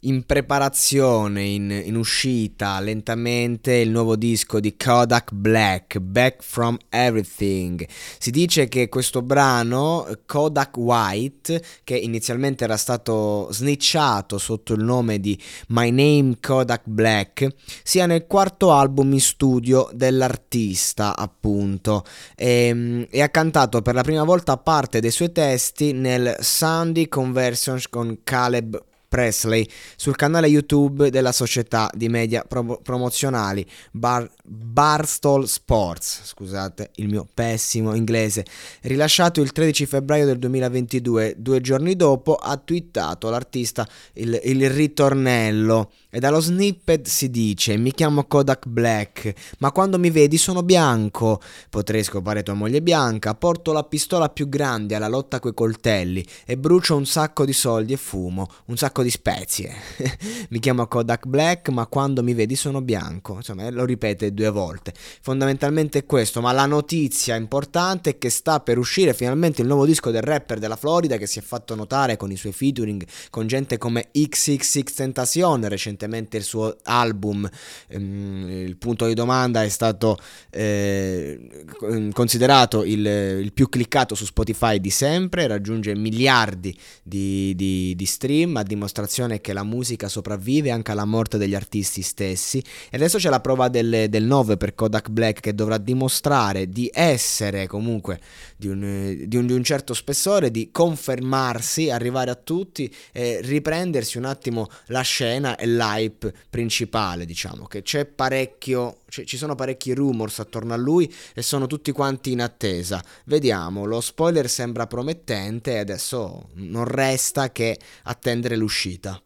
in preparazione, in, in, uscita lentamente il nuovo disco di Kodak Black, Back from Everything. Si dice che questo brano, Kodak White, che inizialmente era stato snitchato sotto il nome di My Name Kodak Black, sia nel quarto album in studio dell'artista, appunto, e, ehm, e ha cantato per la prima volta parte dei suoi testi nel Sandy Conversions con Caleb Presley sul canale YouTube della società di media pro- promozionali Bar- Barstall Sports, scusate il mio pessimo inglese, rilasciato il 13 febbraio del 2022, due giorni dopo ha twittato l'artista il, il ritornello e dallo snippet si dice mi chiamo Kodak Black, ma quando mi vedi sono bianco, potrei scopare tua moglie bianca, porto la pistola più grande alla lotta coi coltelli e brucio un sacco di soldi e fumo, un sacco di spezie. mi chiamo Kodak Black, ma quando mi vedi sono bianco, insomma lo ripete due volte. Fondamentalmente è questo, ma la notizia importante è che sta per uscire finalmente il nuovo disco del rapper della Florida che si è fatto notare con i suoi featuring con gente come XXX Tentacion recentemente il suo album, ehm, il punto di domanda è stato eh, considerato il, il, più cliccato su Spotify di sempre, raggiunge miliardi di, di, di, stream, a dimostrazione che la musica sopravvive anche alla morte degli artisti stessi. E adesso c'è la prova del, del 9 per Kodak Black che dovrà dimostrare di essere comunque di un, di un, un certo spessore, di confermarsi, arrivare a tutti e riprendersi un attimo la scena e l'hype principale, diciamo, che c'è parecchio, c- ci sono parecchi rumors attorno a lui e sono tutti quanti in attesa. Vediamo, lo spoiler sembra promettente e adesso non resta che attendere l'uscita.